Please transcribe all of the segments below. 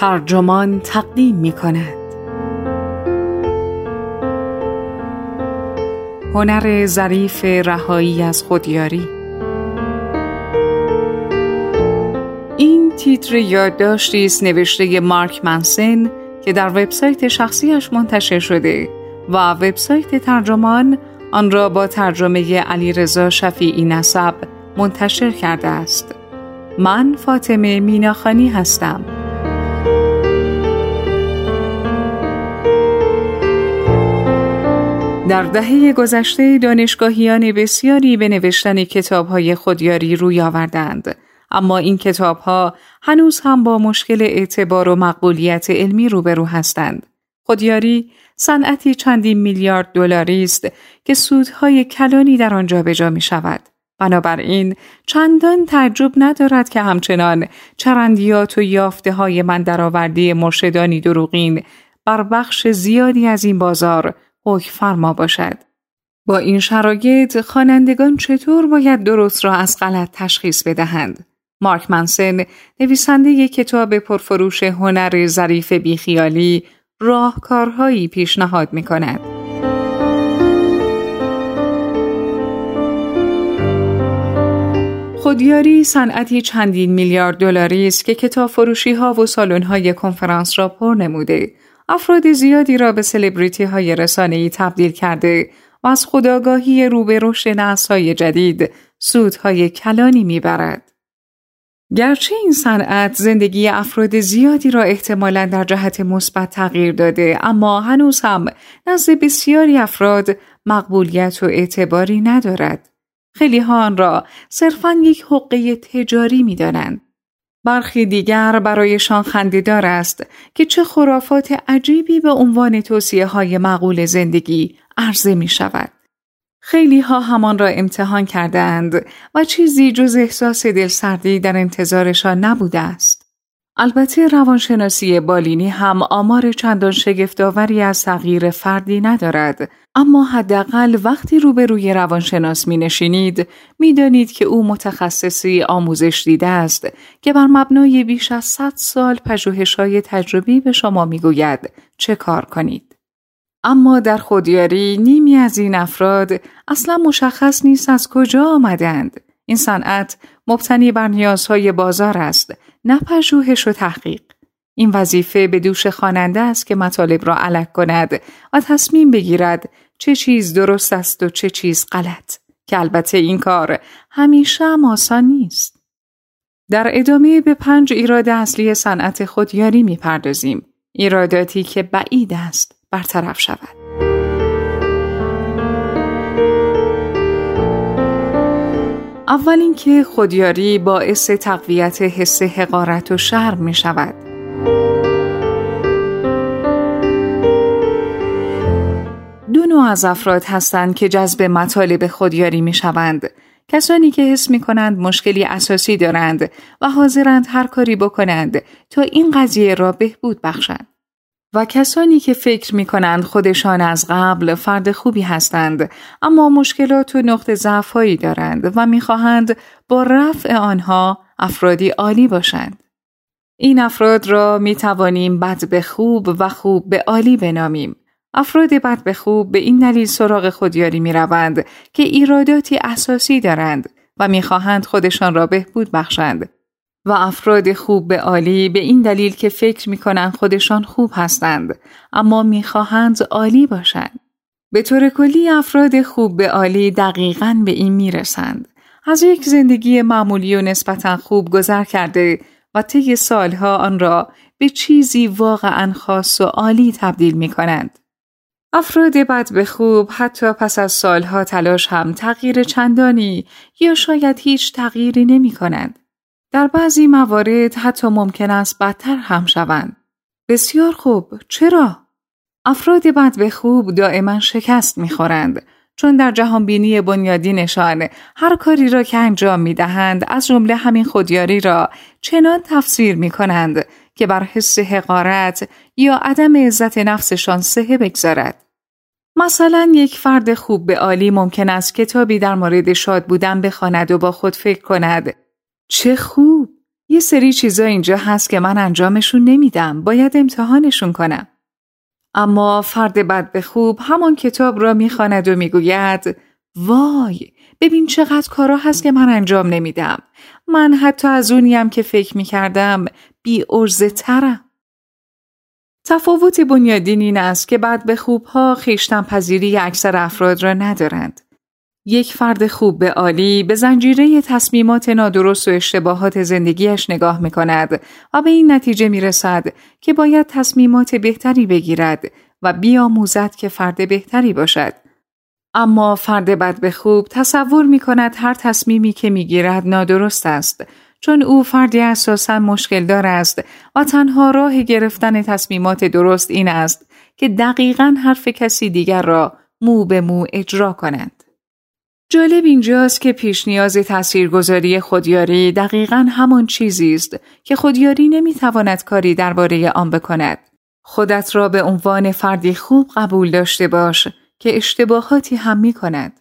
ترجمان تقدیم می کند هنر ظریف رهایی از خودیاری این تیتر یادداشتی است نوشته مارک منسن که در وبسایت شخصیش منتشر شده و وبسایت ترجمان آن را با ترجمه علیرضا شفیعی نسب منتشر کرده است. من فاطمه میناخانی هستم. در دهه گذشته دانشگاهیان بسیاری به نوشتن کتابهای خودیاری روی آوردند. اما این کتابها هنوز هم با مشکل اعتبار و مقبولیت علمی روبرو هستند. خودیاری صنعتی چندین میلیارد دلاری است که سودهای کلانی در آن جابجا می شود. بنابراین چندان تعجب ندارد که همچنان چرندیات و یافته های من درآورده مرشدانی دروغین بر بخش زیادی از این بازار حکم فرما باشد. با این شرایط خوانندگان چطور باید درست را از غلط تشخیص بدهند؟ مارک منسن نویسنده کتاب پرفروش هنر ظریف بیخیالی راهکارهایی پیشنهاد می کند. خودیاری صنعتی چندین میلیارد دلاری است که کتاب فروشی ها و سالن های کنفرانس را پر نموده افراد زیادی را به سلبریتی های رسانه ای تبدیل کرده و از خداگاهی رو به رشد های جدید سودهای کلانی می‌برد. گرچه این صنعت زندگی افراد زیادی را احتمالا در جهت مثبت تغییر داده اما هنوز هم نزد بسیاری افراد مقبولیت و اعتباری ندارد. خیلی ها آن را صرفا یک حقه تجاری می دانند. برخی دیگر برایشان خندیدار است که چه خرافات عجیبی به عنوان توصیه های معقول زندگی عرضه می شود. خیلی ها همان را امتحان کردند و چیزی جز احساس دلسردی در انتظارشان نبوده است. البته روانشناسی بالینی هم آمار چندان شگفتآوری از تغییر فردی ندارد اما حداقل وقتی روبروی روانشناس می نشینید می دانید که او متخصصی آموزش دیده است که بر مبنای بیش از 100 سال پژوهش‌های تجربی به شما می گوید چه کار کنید. اما در خودیاری نیمی از این افراد اصلا مشخص نیست از کجا آمدند. این صنعت مبتنی بر نیازهای بازار است نه پژوهش و تحقیق. این وظیفه به دوش خواننده است که مطالب را علک کند و تصمیم بگیرد چه چیز درست است و چه چیز غلط که البته این کار همیشه هم آسان نیست. در ادامه به پنج ایراد اصلی صنعت خودیاری می‌پردازیم. ایراداتی که بعید است برطرف شود. اول اینکه خودیاری باعث تقویت حس حقارت و شرم می شود. دو نوع از افراد هستند که جذب مطالب خودیاری می شوند. کسانی که حس می کنند مشکلی اساسی دارند و حاضرند هر کاری بکنند تا این قضیه را بهبود بخشند. و کسانی که فکر می کنند خودشان از قبل فرد خوبی هستند اما مشکلات و نقط ضعفهایی دارند و می‌خواهند با رفع آنها افرادی عالی باشند. این افراد را می توانیم بد به خوب و خوب به عالی بنامیم. افراد بد به خوب به این دلیل سراغ خودیاری می روند که ایراداتی اساسی دارند و می‌خواهند خودشان را بهبود بخشند و افراد خوب به عالی به این دلیل که فکر می کنند خودشان خوب هستند اما می‌خواهند عالی باشند. به طور کلی افراد خوب به عالی دقیقا به این می‌رسند. از یک زندگی معمولی و نسبتا خوب گذر کرده و طی سالها آن را به چیزی واقعا خاص و عالی تبدیل می کنند. افراد بد به خوب حتی پس از سالها تلاش هم تغییر چندانی یا شاید هیچ تغییری نمی کنند. در بعضی موارد حتی ممکن است بدتر هم شوند. بسیار خوب، چرا؟ افراد بد به خوب دائما شکست می‌خورند چون در جهانبینی بنیادینشان هر کاری را که انجام می دهند از جمله همین خودیاری را چنان تفسیر می کنند که بر حس حقارت یا عدم عزت نفسشان سهه بگذارد. مثلا یک فرد خوب به عالی ممکن است کتابی در مورد شاد بودن بخواند و با خود فکر کند چه خوب. یه سری چیزا اینجا هست که من انجامشون نمیدم. باید امتحانشون کنم. اما فرد بد به خوب همان کتاب را می‌خواند و می‌گوید وای ببین چقدر کارا هست که من انجام نمیدم. من حتی از اونیم که فکر می‌کردم بی ارزه ترم. تفاوت بنیادین این است که بعد به خوبها خیشتن پذیری اکثر افراد را ندارند. یک فرد خوب به عالی به زنجیره تصمیمات نادرست و اشتباهات زندگیش نگاه می کند و به این نتیجه می رسد که باید تصمیمات بهتری بگیرد و بیاموزد که فرد بهتری باشد. اما فرد بد به خوب تصور می کند هر تصمیمی که می گیرد نادرست است چون او فردی اساسا مشکل دار است و تنها راه گرفتن تصمیمات درست این است که دقیقا حرف کسی دیگر را مو به مو اجرا کنند. جالب اینجاست که پیش نیاز تاثیرگذاری خودیاری دقیقا همان چیزی است که خودیاری نمی‌تواند کاری درباره آن بکند. خودت را به عنوان فردی خوب قبول داشته باش که اشتباهاتی هم می کند.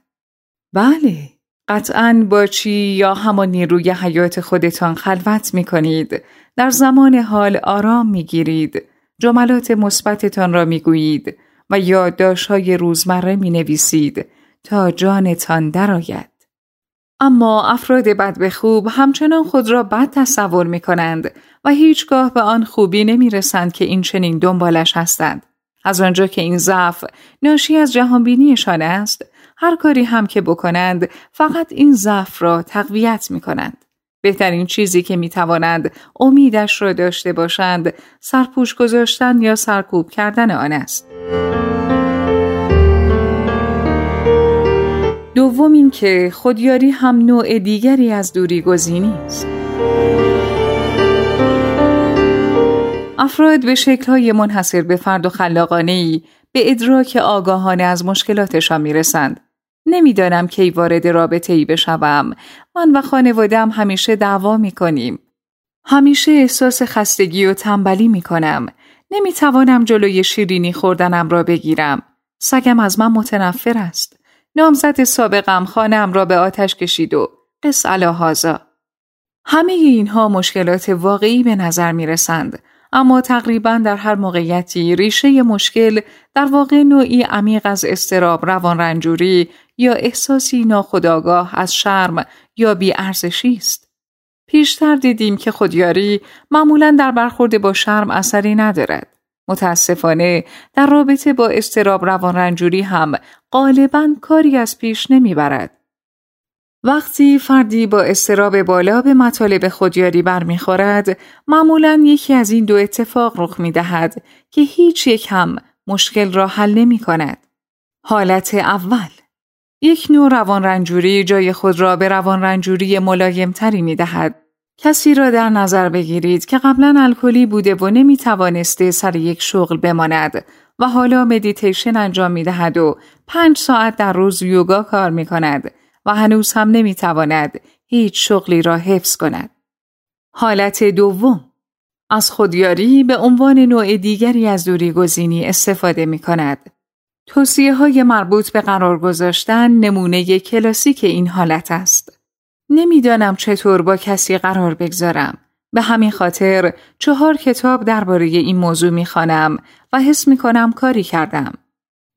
بله، قطعا با چی یا همان نیروی حیات خودتان خلوت می کنید. در زمان حال آرام می گیرید. جملات مثبتتان را می گویید و های روزمره می نویسید تا جانتان درآید. اما افراد بد به خوب همچنان خود را بد تصور می کنند و هیچگاه به آن خوبی نمی رسند که این چنین دنبالش هستند. از آنجا که این ضعف ناشی از جهانبینیشان است هر کاری هم که بکنند فقط این ضعف را تقویت می کنند. بهترین چیزی که می توانند امیدش را داشته باشند سرپوش گذاشتن یا سرکوب کردن آن است. دوم این که خودیاری هم نوع دیگری از دوری گزینی است. افراد به شکلهای منحصر به فرد و خلاقانه ای به ادراک آگاهانه از مشکلاتشان می‌رسند. نمی‌دانم کی وارد رابطه ای بشوم. من و خانوادم همیشه دعوا می کنیم. همیشه احساس خستگی و تنبلی می کنم. جلوی شیرینی خوردنم را بگیرم. سگم از من متنفر است. نامزد سابقم خانم را به آتش کشید و قص هازا. همه اینها مشکلات واقعی به نظر می رسند. اما تقریبا در هر موقعیتی ریشه مشکل در واقع نوعی عمیق از استراب روان رنجوری یا احساسی ناخودآگاه از شرم یا بیارزشی است. پیشتر دیدیم که خودیاری معمولا در برخورد با شرم اثری ندارد. متاسفانه در رابطه با استراب روان رنجوری هم غالبا کاری از پیش نمی‌برد. وقتی فردی با استراب بالا به مطالب خودیاری برمیخورد معمولا یکی از این دو اتفاق رخ می دهد که هیچ یک هم مشکل را حل نمی کند. حالت اول یک نوع روان رنجوری جای خود را به روان رنجوری ملایمتری می دهد. کسی را در نظر بگیرید که قبلا الکلی بوده و نمی توانسته سر یک شغل بماند و حالا مدیتیشن انجام می دهد و پنج ساعت در روز یوگا کار می کند و هنوز هم نمی تواند هیچ شغلی را حفظ کند. حالت دوم از خودیاری به عنوان نوع دیگری از دوری گزینی استفاده می کند. توصیه های مربوط به قرار گذاشتن نمونه کلاسیک این حالت است. نمی‌دانم چطور با کسی قرار بگذارم. به همین خاطر چهار کتاب درباره این موضوع می‌خوانم و حس می کنم کاری کردم.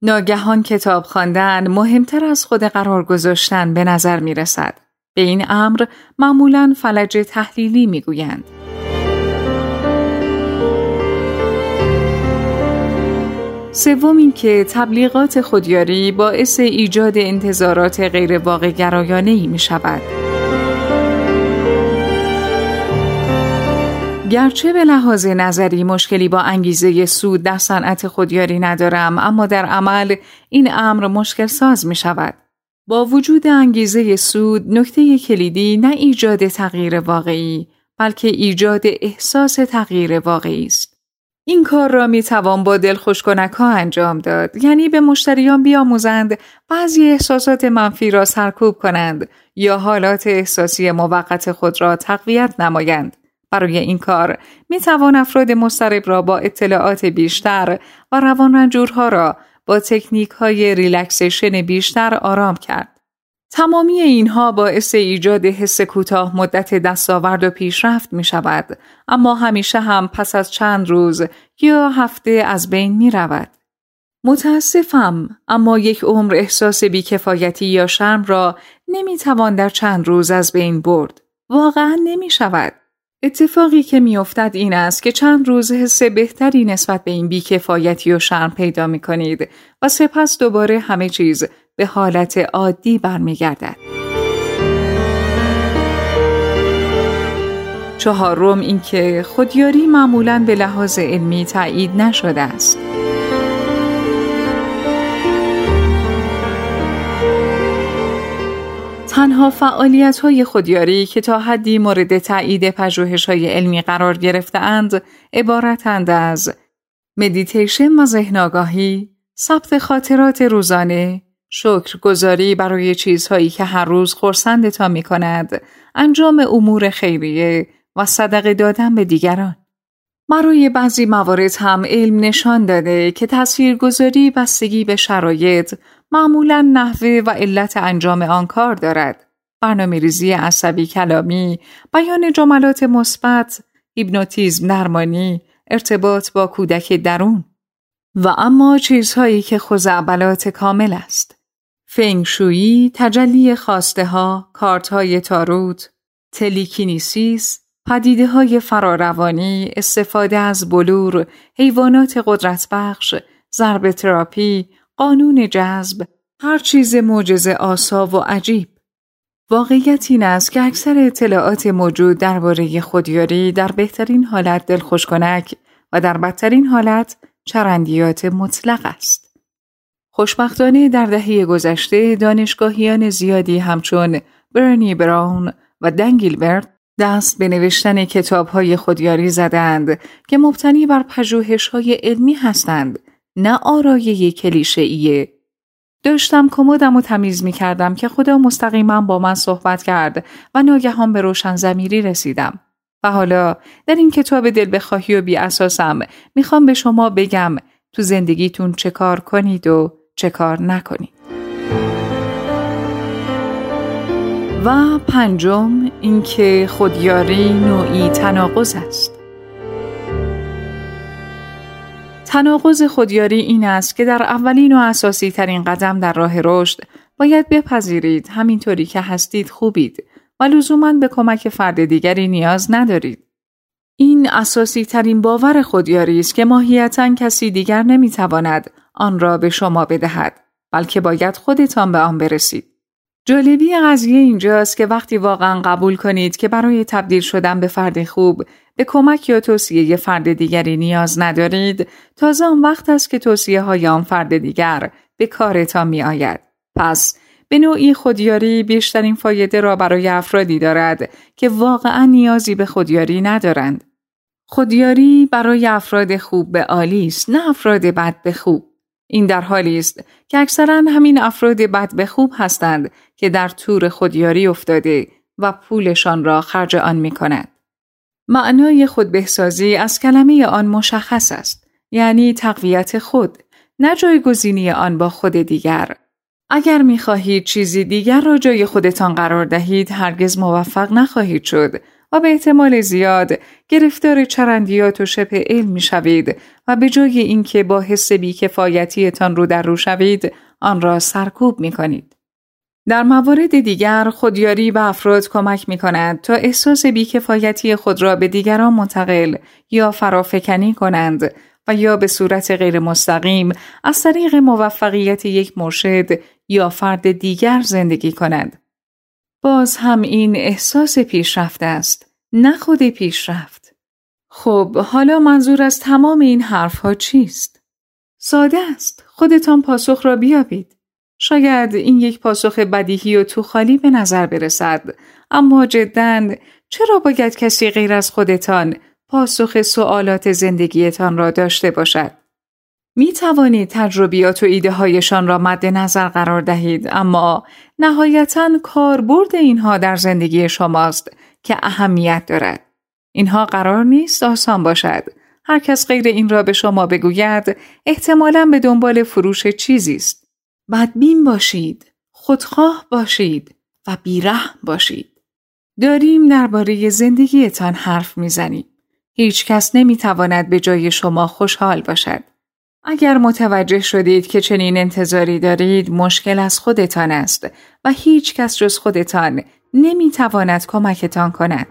ناگهان کتاب خواندن مهمتر از خود قرار گذاشتن به نظر می رسد. به این امر معمولا فلج تحلیلی می گویند. سوم اینکه تبلیغات خودیاری باعث ایجاد انتظارات غیر واقع گرایانه ای می شود. گرچه به لحاظ نظری مشکلی با انگیزه سود در صنعت خودیاری ندارم اما در عمل این امر مشکل ساز می شود. با وجود انگیزه سود نکته کلیدی نه ایجاد تغییر واقعی بلکه ایجاد احساس تغییر واقعی است. این کار را می توان با دلخوشکنک ها انجام داد یعنی به مشتریان بیاموزند بعضی احساسات منفی را سرکوب کنند یا حالات احساسی موقت خود را تقویت نمایند برای این کار می توان افراد مضطرب را با اطلاعات بیشتر و روان رنجورها را با تکنیک های relaxation بیشتر آرام کرد. تمامی اینها باعث ایجاد حس کوتاه مدت دستاورد و پیشرفت می شود اما همیشه هم پس از چند روز یا هفته از بین می رود. متاسفم اما یک عمر احساس بیکفایتی یا شرم را نمی توان در چند روز از بین برد. واقعا نمی شود. اتفاقی که میافتد این است که چند روز حس بهتری نسبت به این بیکفایتی و شرم پیدا می کنید و سپس دوباره همه چیز به حالت عادی برمیگردد. چهارم اینکه خودیاری معمولا به لحاظ علمی تایید نشده است. تنها فعالیت های خودیاری که تا حدی مورد تایید پژوهش های علمی قرار گرفتهاند عبارتند از مدیتیشن و ذهن ثبت خاطرات روزانه، گذاری برای چیزهایی که هر روز خورسندتان می کند، انجام امور خیریه و صدقه دادن به دیگران. برای بعضی موارد هم علم نشان داده که تاثیرگذاری بستگی به شرایط معمولا نحوه و علت انجام آن کار دارد. برنامه ریزی عصبی کلامی، بیان جملات مثبت، هیپنوتیزم درمانی، ارتباط با کودک درون و اما چیزهایی که خزعبلات کامل است. فنگشویی، تجلی خواسته ها، کارت های تاروت، تلیکینیسیس، پدیده های فراروانی، استفاده از بلور، حیوانات قدرت بخش، ضرب تراپی، قانون جذب، هر چیز معجزه آسا و عجیب. واقعیت این است که اکثر اطلاعات موجود درباره خودیاری در بهترین حالت دلخوش کنک و در بدترین حالت چرندیات مطلق است. خوشبختانه در دهه گذشته دانشگاهیان زیادی همچون برنی براون و دنگیلبرت دست به نوشتن کتاب های خودیاری زدند که مبتنی بر پژوهش های علمی هستند نه آرایه کلیشه ایه. داشتم کمدم و تمیز می کردم که خدا مستقیما با من صحبت کرد و ناگهان به روشن زمیری رسیدم. و حالا در این کتاب دل بخواهی و بی اساسم می‌خوام به شما بگم تو زندگیتون چه کار کنید و چه کار نکنید. و پنجم اینکه خودیاری نوعی تناقض است. تناقض خودیاری این است که در اولین و اساسی ترین قدم در راه رشد باید بپذیرید همینطوری که هستید خوبید و لزوما به کمک فرد دیگری نیاز ندارید. این اساسی ترین باور خودیاری است که ماهیتا کسی دیگر نمی‌تواند آن را به شما بدهد بلکه باید خودتان به آن برسید. جالبی قضیه اینجاست که وقتی واقعا قبول کنید که برای تبدیل شدن به فرد خوب به کمک یا توصیه فرد دیگری نیاز ندارید تازه آن وقت است که توصیه های آن فرد دیگر به کارتان می آید. پس به نوعی خودیاری بیشترین فایده را برای افرادی دارد که واقعا نیازی به خودیاری ندارند. خودیاری برای افراد خوب به عالی است نه افراد بد به خوب. این در حالی است که اکثرا همین افراد بد به خوب هستند که در تور خودیاری افتاده و پولشان را خرج آن می کند. معنای خودبهسازی از کلمه آن مشخص است یعنی تقویت خود نه جایگزینی آن با خود دیگر اگر می خواهید چیزی دیگر را جای خودتان قرار دهید هرگز موفق نخواهید شد و به احتمال زیاد گرفتار چرندیات و شبه علم می شوید و به جای اینکه با حس بیکفایتیتان رو در رو شوید آن را سرکوب می کنید. در موارد دیگر خودیاری به افراد کمک می کند تا احساس بیکفایتی خود را به دیگران منتقل یا فرافکنی کنند و یا به صورت غیر مستقیم از طریق موفقیت یک مرشد یا فرد دیگر زندگی کنند. باز هم این احساس پیشرفت است نه خود پیشرفت. خب حالا منظور از تمام این حرفها چیست؟ ساده است. خودتان پاسخ را بیابید. شاید این یک پاسخ بدیهی و تو خالی به نظر برسد اما جدا چرا باید کسی غیر از خودتان پاسخ سوالات زندگیتان را داشته باشد می توانید تجربیات و ایده هایشان را مد نظر قرار دهید اما نهایتا کاربرد اینها در زندگی شماست که اهمیت دارد اینها قرار نیست آسان باشد هر کس غیر این را به شما بگوید احتمالا به دنبال فروش چیزی است بدبین باشید. خودخواه باشید و بیرحم باشید. داریم درباره زندگیتان حرف می‌زنیم. هیچ کس نمی‌تواند به جای شما خوشحال باشد. اگر متوجه شدید که چنین انتظاری دارید مشکل از خودتان است و هیچ کس جز خودتان نمی‌تواند کمکتان کند.